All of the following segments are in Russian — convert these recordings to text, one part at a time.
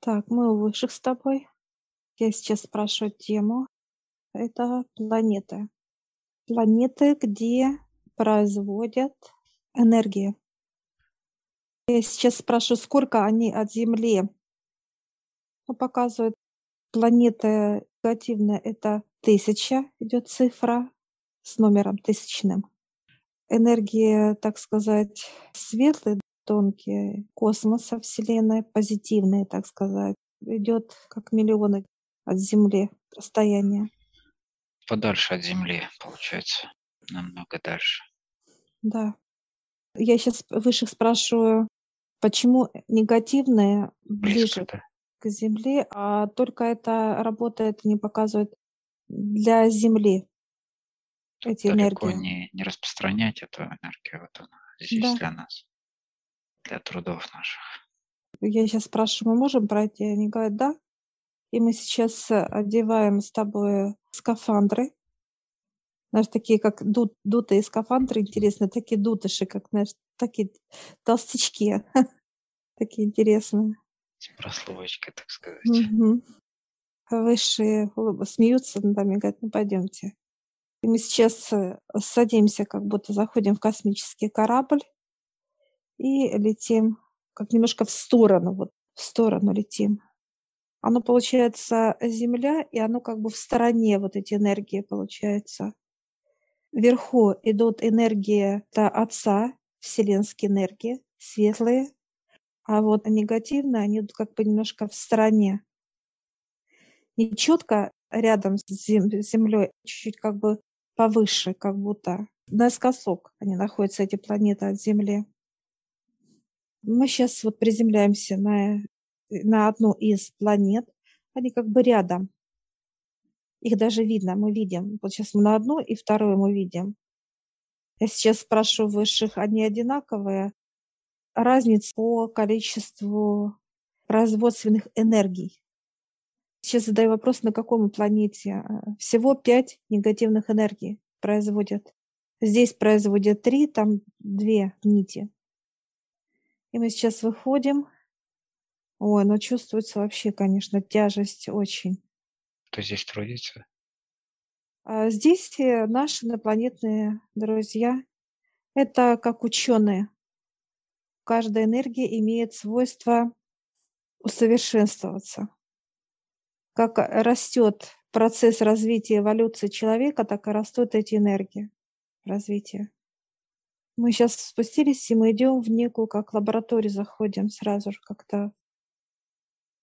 Так, мы у высших с тобой. Я сейчас спрашиваю тему. Это планеты. Планеты, где производят энергию. Я сейчас спрашиваю, сколько они от Земли. Ну, показывают планеты негативная это тысяча, идет цифра с номером тысячным. Энергия, так сказать, светлые, тонкие космоса, Вселенной, позитивные, так сказать, идет как миллионы от Земли расстояние. Подальше от Земли, получается, намного дальше. Да. Я сейчас высших спрашиваю, почему негативные ближе Близко, да. к Земле, а только это работает, не показывает для Земли эти Далеко энергии. не, не распространять эту энергию, вот она здесь Да. для нас, для трудов наших. Я сейчас спрашиваю, мы можем пройти? Они говорят, да. И мы сейчас э, одеваем с тобой скафандры. Знаешь, такие как ду- дутые скафандры, интересные, такие дутыши, как, знаешь, такие толстячки. Такие интересные. С прословочкой, так сказать. Мгм. Высшие смеются над нами, говорят, ну пойдемте. И мы сейчас э, садимся, как будто заходим в космический корабль и летим как немножко в сторону, вот в сторону летим. Оно получается Земля, и оно как бы в стороне, вот эти энергии получается. Вверху идут энергии это Отца, вселенские энергии, светлые, а вот негативные, они идут как бы немножко в стороне. Не четко рядом с Землей, чуть-чуть как бы повыше, как будто наискосок они находятся, эти планеты от Земли. Мы сейчас вот приземляемся на, на одну из планет, они как бы рядом. Их даже видно, мы видим. Вот сейчас мы на одну и вторую мы видим. Я сейчас спрашиваю высших, они одинаковые? Разница по количеству производственных энергий. Сейчас задаю вопрос, на каком планете э, всего пять негативных энергий производят. Здесь производят три, там две нити. И мы сейчас выходим. Ой, ну чувствуется вообще, конечно, тяжесть очень. Кто здесь трудится? А здесь э, наши инопланетные друзья. Это как ученые. Каждая энергия имеет свойство усовершенствоваться. Как растет процесс развития эволюции человека, так и растут эти энергии развития. Мы сейчас спустились, и мы идем в некую как лабораторию, заходим сразу же как-то.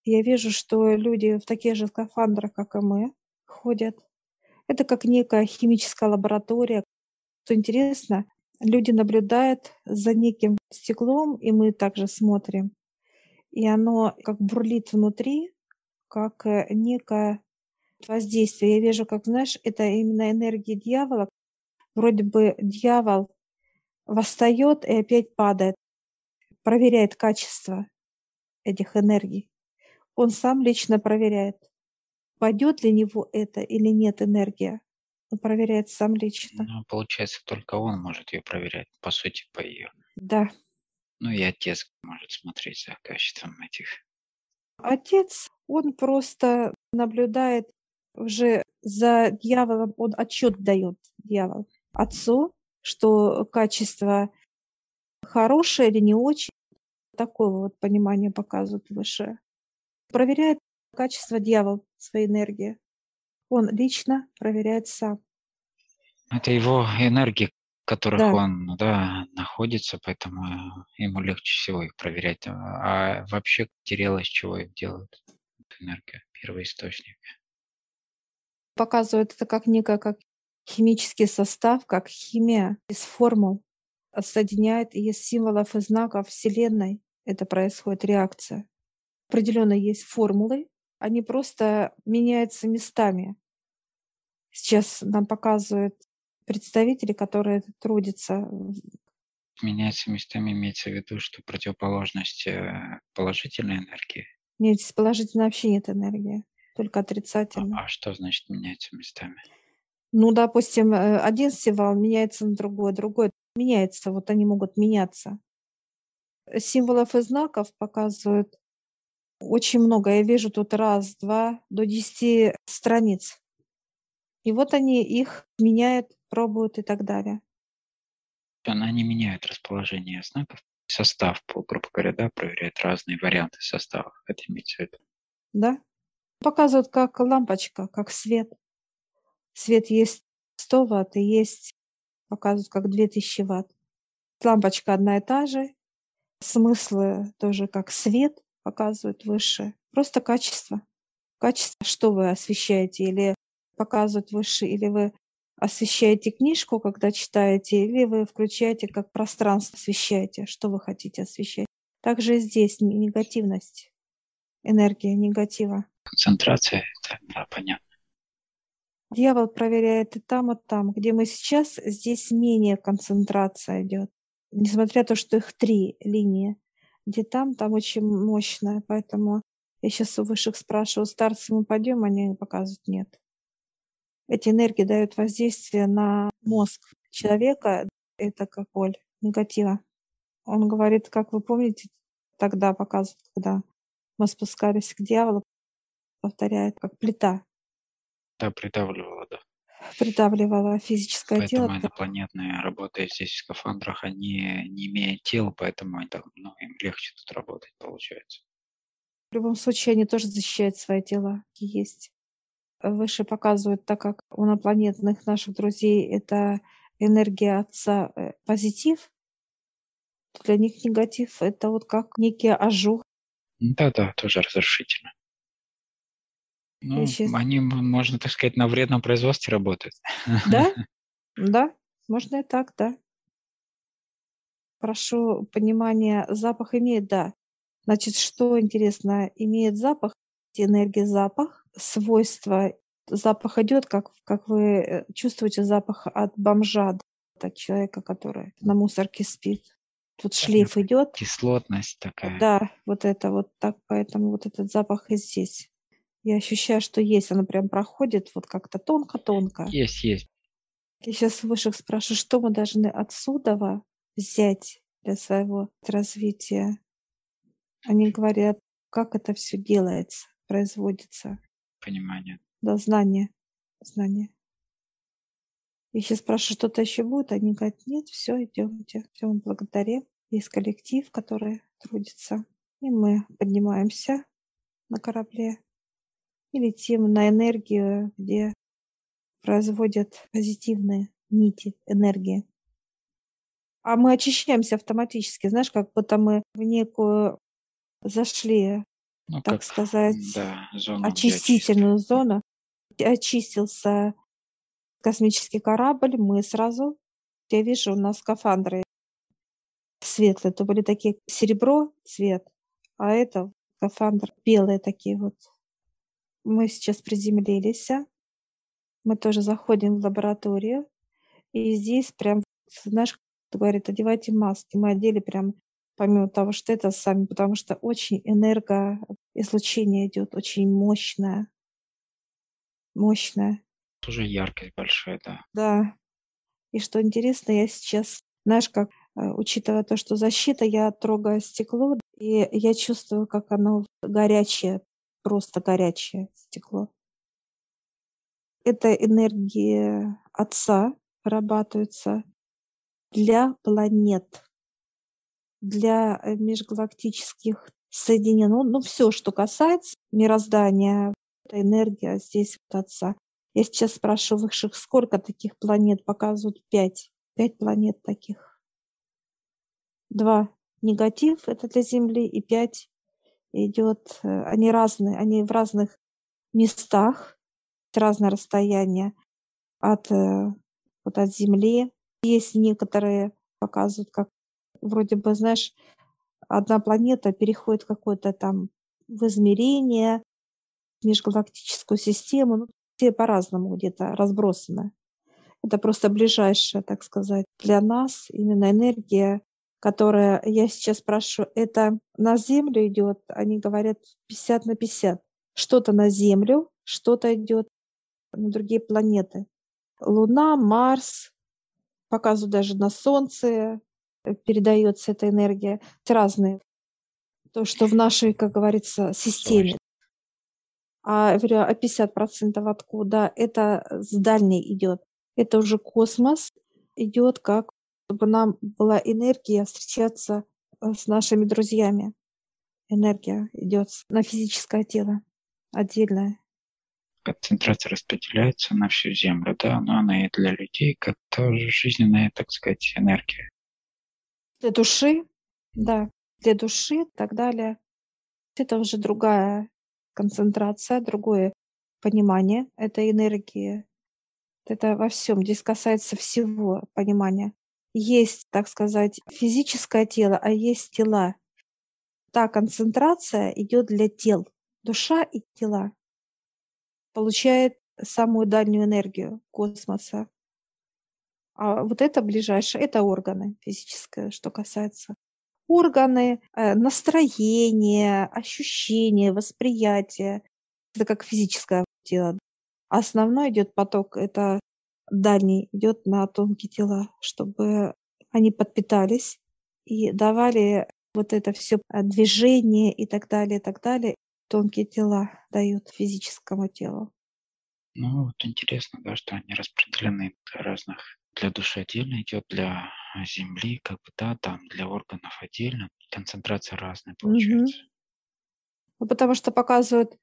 Я вижу, что люди в таких же скафандрах, как и мы, ходят. Это как некая химическая лаборатория. Что интересно, люди наблюдают за неким стеклом, и мы также смотрим. И оно как бурлит внутри, как э, некое воздействие. Я вижу, как, знаешь, это именно энергия дьявола. Вроде бы дьявол восстает и опять падает, проверяет качество этих энергий. Он сам лично проверяет, пойдет ли него это или нет энергия. Он проверяет сам лично. Ну, получается, только он может ее проверять, по сути, по ее. Да. Ну и отец может смотреть за качеством этих. Отец, он просто наблюдает уже за дьяволом, он отчет дает дьявол отцу, что качество хорошее или не очень. Такое вот понимание показывает выше. Проверяет качество дьявол своей энергии. Он лично проверяет сам. Это его энергии, в которых Да. он да, находится, поэтому ему легче всего их проверять. А вообще из чего их делают? Эту энергию, первый источник. Показывает это как некое как химический состав, как химия из формул соединяет из символов и знаков Вселенной. Это происходит реакция. Определенно есть формулы, они просто меняются местами. Сейчас нам показывают представители, которые трудятся. Меняется местами, имеется в виду, что противоположность э, положительной энергии. Нет, здесь положительно вообще нет энергии, только А, отрицательно. а что значит меняется местами? Ну, допустим, э, один символ меняется на другой, другой меняется, вот они могут меняться. Символов и знаков показывают Очень много. Я вижу тут раз, два, до десяти страниц. И вот они их меняют, пробуют и так далее. Она не меняет расположение знаков. Состав, грубо говоря, да, проверяет разные варианты составов. Это имеется в виду. Да. Показывают как лампочка, как свет. Свет есть 100 ватт и есть, показывают как 2000 ватт. Лампочка одна и та же. Смыслы тоже как свет показывают выше. Просто качество. Качество, что вы освещаете, или показывают выше, или вы освещаете книжку, когда читаете, или вы включаете как пространство освещаете, что вы хотите освещать. Также здесь негативность, энергия негатива. Концентрация, это да, понятно. Дьявол проверяет и там, и там. Где мы сейчас, здесь менее концентрация идет. Несмотря на то, что их три линии. Где там, там очень мощная. Поэтому я сейчас у высших спрашиваю, старцы мы пойдем, они показывают нет эти энергии дают воздействие на мозг человека, это как боль негатива. Он говорит, как вы помните, тогда показывает, когда мы спускались к дьяволу, повторяет, как плита. Да, придавливала, да. Придавливала физическое поэтому тело. Поэтому инопланетные, работая здесь в скафандрах, они не имеют тела, поэтому это, ну, им легче тут работать, получается. В любом случае, они тоже защищают свое тело, есть выше показывают, так как у инопланетных наших друзей это энергия Отца э, позитив, для них негатив это вот как некий ожог. Да-да, тоже разрушительно. Ну, сейчас... они, можно так сказать, на вредном производстве работают. Да, да, можно и так, да. Прошу понимания, запах имеет, да. Значит, что интересно, имеет запах, энергия запах, свойства. Запах идет, как, как вы э, чувствуете запах от бомжа, от человека, который на мусорке спит. Тут шлейф идет. Кислотность такая. Да, вот это вот так, поэтому вот этот запах и здесь. Я ощущаю, что есть, она прям проходит вот как-то тонко-тонко. Есть, есть. Я сейчас высших спрашиваю, что мы должны отсюда взять для своего развития. Они говорят, как это все делается, производится понимание. Да, знание. Знание. И сейчас спрашиваю, что-то еще будет? Они говорят, нет, все, идемте. Все, мы благодарим. Есть коллектив, который трудится. И мы поднимаемся на корабле и летим на энергию, где производят позитивные нити энергии. А мы очищаемся автоматически, знаешь, как будто мы в некую зашли ну, так как, сказать, да, очистительную зону. Очистился космический корабль, мы сразу, я вижу, у нас скафандры светлые, то были такие серебро цвет, а это скафандр белые такие вот. Мы сейчас приземлились, мы тоже заходим в лабораторию, и здесь прям, знаешь, говорит, одевайте маски. Мы одели прям помимо того, что это сами, потому что очень энергоизлучение идет, очень мощное. Мощное. Тоже яркость большая, да. Да. И что интересно, я сейчас, знаешь, как, э, учитывая то, что защита, я трогаю стекло, и я чувствую, как оно горячее, просто горячее стекло. Это энергии Отца вырабатывается для планет для э, межгалактических соединений. Ну, ну все, что касается мироздания, это энергия здесь вот Отца. Я сейчас спрашиваю высших, сколько таких планет показывают? Пять. Пять планет таких. Два негатив, это для Земли, и пять идет, э, они разные, они в разных местах, разное расстояние от, э, вот от Земли. Есть некоторые показывают, как вроде бы, знаешь, одна планета переходит какое-то там в измерение, межгалактическую систему, ну, все по-разному где-то разбросаны. Это просто ближайшая, так сказать, для нас именно энергия, которая, я сейчас спрашиваю, это на Землю идет, они говорят 50 на 50. Что-то на Землю, что-то идет на другие планеты. Луна, Марс, показывают даже на Солнце, Э, передается эта энергия разные. То, что в нашей, как говорится, системе. А говорю, а 50% откуда? Это с дальней идет. Это уже космос идет как чтобы нам была энергия встречаться э, с нашими друзьями. Энергия идет на физическое тело отдельное. Концентрация распределяется на всю Землю, да, но она и для людей как тоже жизненная, так сказать, энергия. Для души, да, для души и так далее. Это уже другая концентрация, другое понимание этой энергии. Это во всем. Здесь касается всего понимания есть, так сказать, физическое тело, а есть тела. Та концентрация идет для тел. Душа и тела получает самую дальнюю энергию космоса. А вот это ближайшее, это органы физическое, что касается. Органы, э, настроение, ощущение, восприятие. Это как физическое тело. Основной идет поток, это дальний идет на тонкие тела, чтобы они подпитались и давали вот это все движение и так далее, и так далее. Тонкие тела дают физическому телу. Ну, вот интересно, да, что они распределены для разных. Для души отдельно идет, для земли, как бы, да, там для органов отдельно. Концентрация разная получается. Угу. Ну, потому что показывают,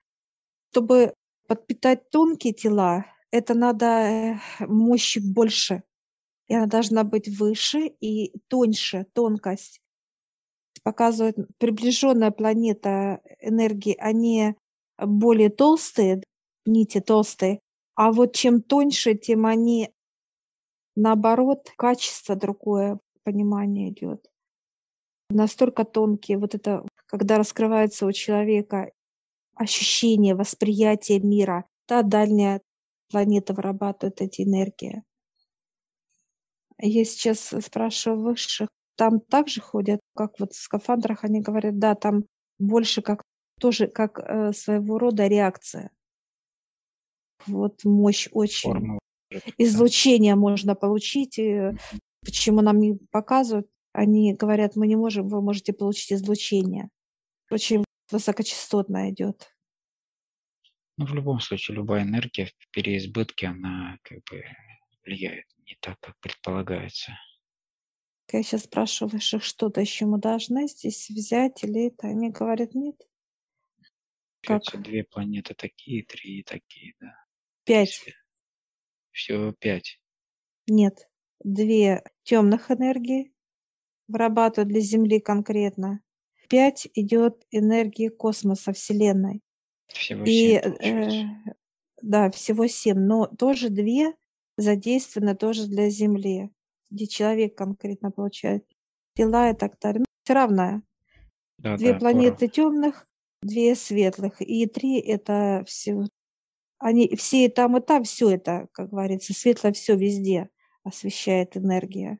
чтобы подпитать тонкие тела, это надо э, мощи больше. И она должна быть выше и тоньше, тонкость. Показывает приближенная планета энергии, они более толстые, нити толстые, а вот чем тоньше, тем они наоборот, качество другое, понимание идет. Настолько тонкие, вот это, когда раскрывается у человека ощущение, восприятие мира, та дальняя планета вырабатывает эти энергии. Я сейчас спрашиваю высших, там также ходят, как вот в скафандрах, они говорят, да, там больше как тоже как э, своего рода реакция. Вот мощь очень. Формула. Излучение можно получить. И почему нам не показывают? Они говорят, мы не можем, вы можете получить излучение. Очень высокочастотно идет. Ну, в любом случае, любая энергия в переизбытке, она как бы влияет не так, как предполагается. Я сейчас спрашиваю высших, что-то еще мы должны здесь взять или это? Они говорят, нет. Как? Две планеты такие, три такие, да. Пять. Всего пять. Нет. Две темных энергии вырабатывают для Земли конкретно. Пять идет энергии космоса, Вселенной. Всего И, э, да, всего семь, но тоже две задействованы тоже для Земли, где человек конкретно получает тела и так далее. Ну, все равно. Да, Две да, планеты темных, две светлых, и три это все. Они все и там, и там, все это, как говорится, светлое все везде освещает энергия.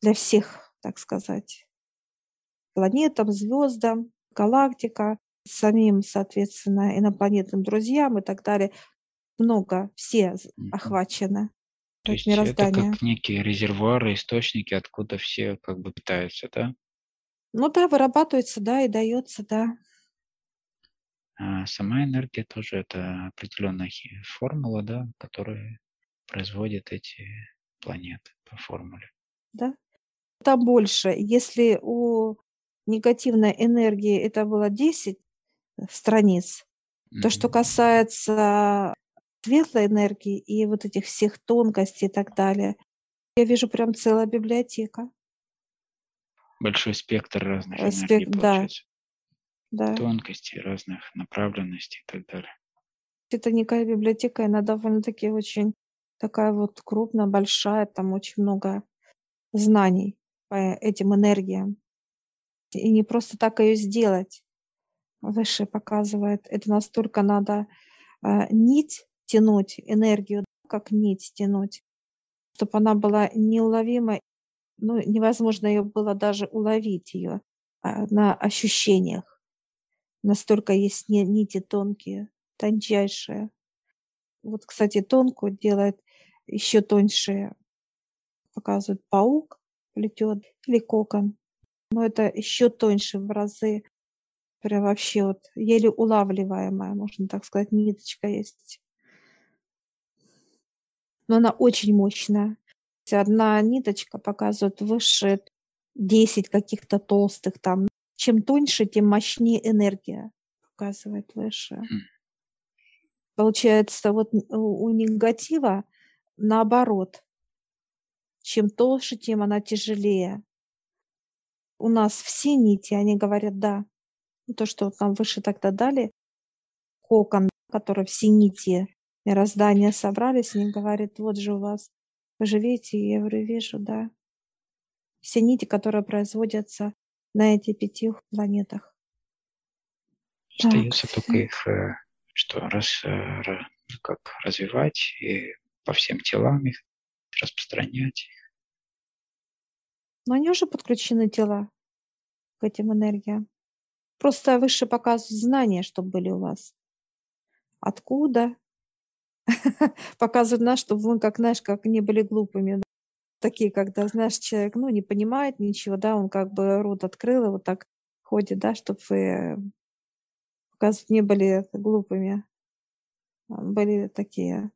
Для всех, так сказать. Планетам, звездам, галактика, самим, соответственно, инопланетным друзьям и так далее. Много, все охвачены. То есть это как некие резервуары, источники, откуда все как бы питаются, да? Ну да, вырабатывается, да, и дается, да. А сама энергия тоже это определенная формула, да, которая производит эти планеты по формуле. Да. Там больше. Если у негативной энергии это было 10, страниц. То, что касается светлой энергии и вот этих всех тонкостей и так далее, я вижу прям целая библиотека. Большой спектр разных э, энергий, Спек... получается. Да. Тонкостей, разных направленностей и так далее. Это некая библиотека, она довольно-таки очень такая вот крупная, большая, там очень много знаний по этим энергиям. И не просто так ее сделать выше показывает, это настолько надо э, нить тянуть, энергию, как нить тянуть, чтобы она была неуловима, ну, невозможно ее было даже уловить ее а, на ощущениях. Настолько есть нити тонкие, тончайшие. Вот, кстати, тонкую делает еще тоньше, показывает паук, плетет или кокон. Но это еще тоньше в разы Прям вообще вот еле улавливаемая, можно так сказать, ниточка есть. Но она очень мощная. Одна ниточка показывает выше 10 каких-то толстых там. Чем тоньше, тем мощнее энергия показывает выше. Получается, вот у негатива наоборот. Чем толще, тем она тяжелее. У нас все нити, они говорят «да». То, что вот нам выше тогда дали, кокон, который все нити мироздания собрались, они говорят, вот же у вас, вы живете, я говорю, вижу, да. Все нити, которые производятся на этих пяти планетах. Остается так. только их э, что раз, э, как развивать и по всем телам их распространять. Но они уже подключены тела к этим энергиям. Просто выше показывают знания, чтобы были у вас. Откуда? Показывают нас, чтобы вы, как, знаешь, как не были глупыми. Да? Такие, когда, знаешь, человек, ну, не понимает ничего, да, он как бы рот открыл и вот так ходит, да, чтобы вы, показывают, не были глупыми, а были такие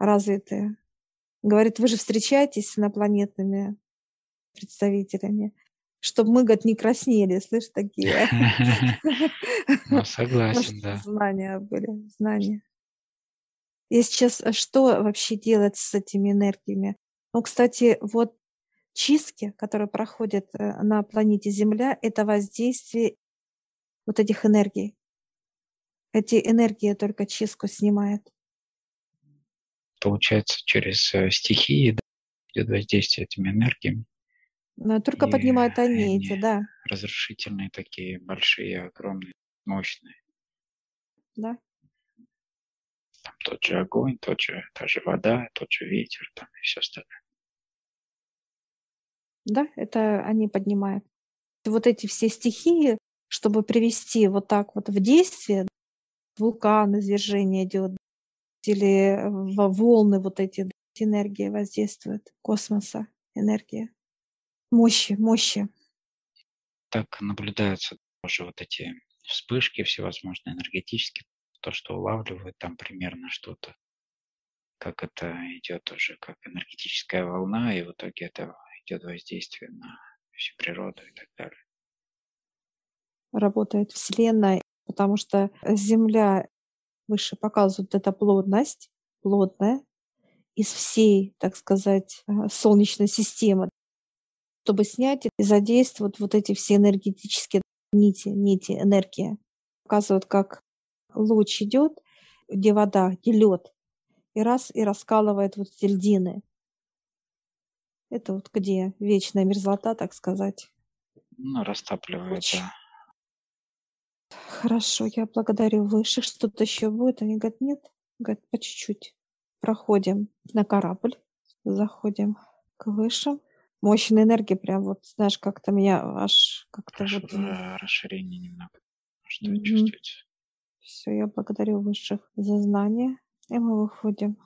развитые. Говорит, вы же встречаетесь с инопланетными представителями чтобы мы, говорит, не краснели, слышь, такие. Ну, согласен, да. Знания были, знания. И сейчас э, что вообще делать с этими энергиями? Ну, кстати, вот чистки, которые проходят э, на планете Земля, это воздействие вот этих энергий. Эти энергии только чистку снимают. Получается, через э, стихии идет воздействие этими энергиями. Но только и поднимают они, они эти, да. Разрушительные такие, большие, огромные, мощные. Да. Там тот же огонь, тот же, та же вода, тот же ветер, там и все остальное. Да, это они поднимают. Вот эти все стихии, чтобы привести вот так вот в действие, вулкан, извержение идет, или волны вот эти энергии воздействуют, космоса энергия. Мощи, мощи. Так наблюдаются тоже вот эти вспышки всевозможные энергетические, то, что улавливают там примерно что-то, как это идет уже как энергетическая волна, и в итоге это идет воздействие на всю природу и так далее. Работает Вселенная, потому что Земля выше показывает эта плотность, плотная, из всей, так сказать, э, Солнечной системы чтобы снять и задействовать вот эти все энергетические нити, нити, энергии. Показывают, как луч идет, где вода, где лед, и раз и раскалывает вот эти льдины. Это вот где вечная мерзлота, так сказать. Ну, растапливает, да. Хорошо, я благодарю высших. Что-то еще будет? Они говорят, нет. Говорят, по чуть-чуть. Проходим на корабль, заходим к высшим мощная энергия, прям вот, знаешь, как-то меня аж как-то вот... расширение немного, что mm-hmm. чувствуете. Все, я благодарю высших за знания, и мы выходим.